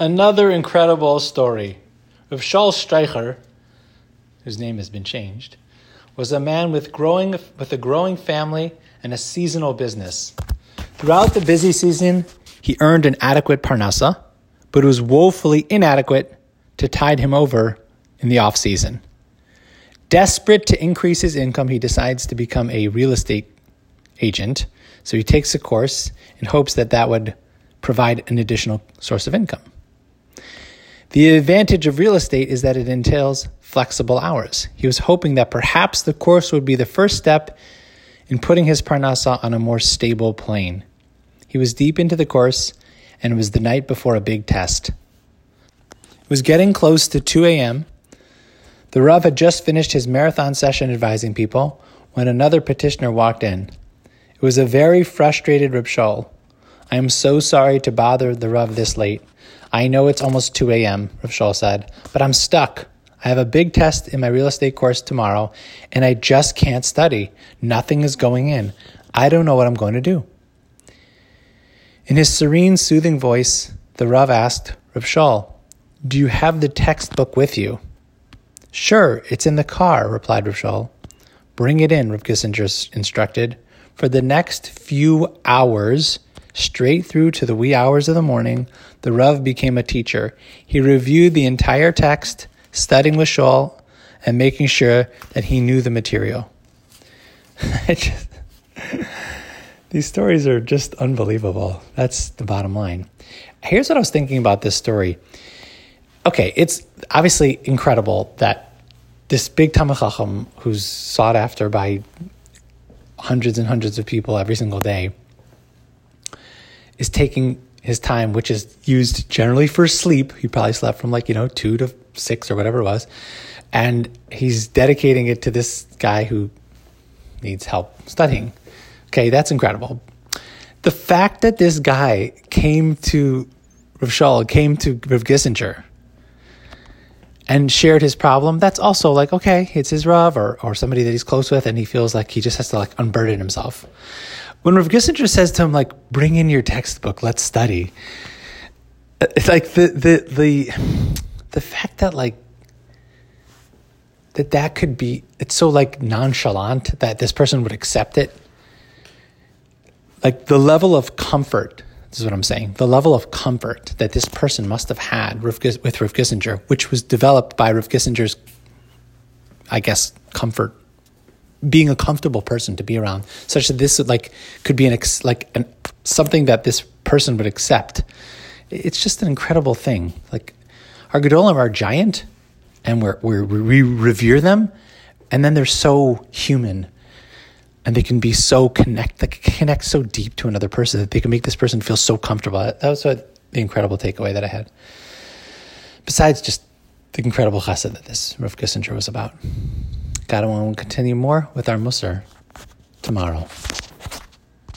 Another incredible story. Rav Shaul Streicher, whose name has been changed, was a man with growing with a growing family and a seasonal business. Throughout the busy season, he earned an adequate parnasa, but it was woefully inadequate to tide him over in the off season. Desperate to increase his income, he decides to become a real estate agent. So he takes a course in hopes that that would provide an additional source of income. The advantage of real estate is that it entails flexible hours. He was hoping that perhaps the course would be the first step in putting his parnasa on a more stable plane. He was deep into the course, and it was the night before a big test. It was getting close to 2 a.m. The Rav had just finished his marathon session advising people when another petitioner walked in. It was a very frustrated Reb Shaul. I am so sorry to bother the Rav this late. I know it's almost 2 a.m., Rav Shaul said, but I'm stuck. I have a big test in my real estate course tomorrow, and I just can't study. Nothing is going in. I don't know what I'm going to do. In his serene, soothing voice, the Rav asked, Rav Shaul, do you have the textbook with you? Sure, it's in the car, replied Rav Shaul. Bring it in, Rav Gissinger instructed. For the next few hours, straight through to the wee hours of the morning, the Rav became a teacher. He reviewed the entire text, studying with Shaul, and making sure that he knew the material. these stories are just unbelievable. That's the bottom line. Here's what I was thinking about this story okay, it's obviously incredible that this big Talmid Chacham, who's sought after by hundreds and hundreds of people every single day, is taking his time, which is used generally for sleep. He probably slept from like, you know, two to six or whatever it was. And he's dedicating it to this guy who needs help studying. Okay, that's incredible. The fact that this guy came to Rav Shaul, came to Rav Gissinger, and shared his problem, that's also like, okay, it's his Rav or, or somebody that he's close with, and he feels like he just has to like unburden himself. When Rav Gissinger says to him, like, bring in your textbook, let's study, uh, it's like the, the, the, the fact that like, that that could be, it's so like nonchalant that this person would accept it. Like the level of comfort this is what I'm saying. The level of comfort that this person must have had with Rav Gissinger, which was developed by Rav Gissinger's, I guess, comfort, being a comfortable person to be around, such that this like could be an ex, like an, something that this person would accept. It's just an incredible thing. Like our Gedolim are giant, and we're, we're, we revere them, and then they're so human and they can be so connect, can connect so deep to another person that they can make this person feel so comfortable. That was what the incredible takeaway that I had. Besides just the incredible chesed that this Rav Gissinger was about. God, I to continue more with our Musar tomorrow.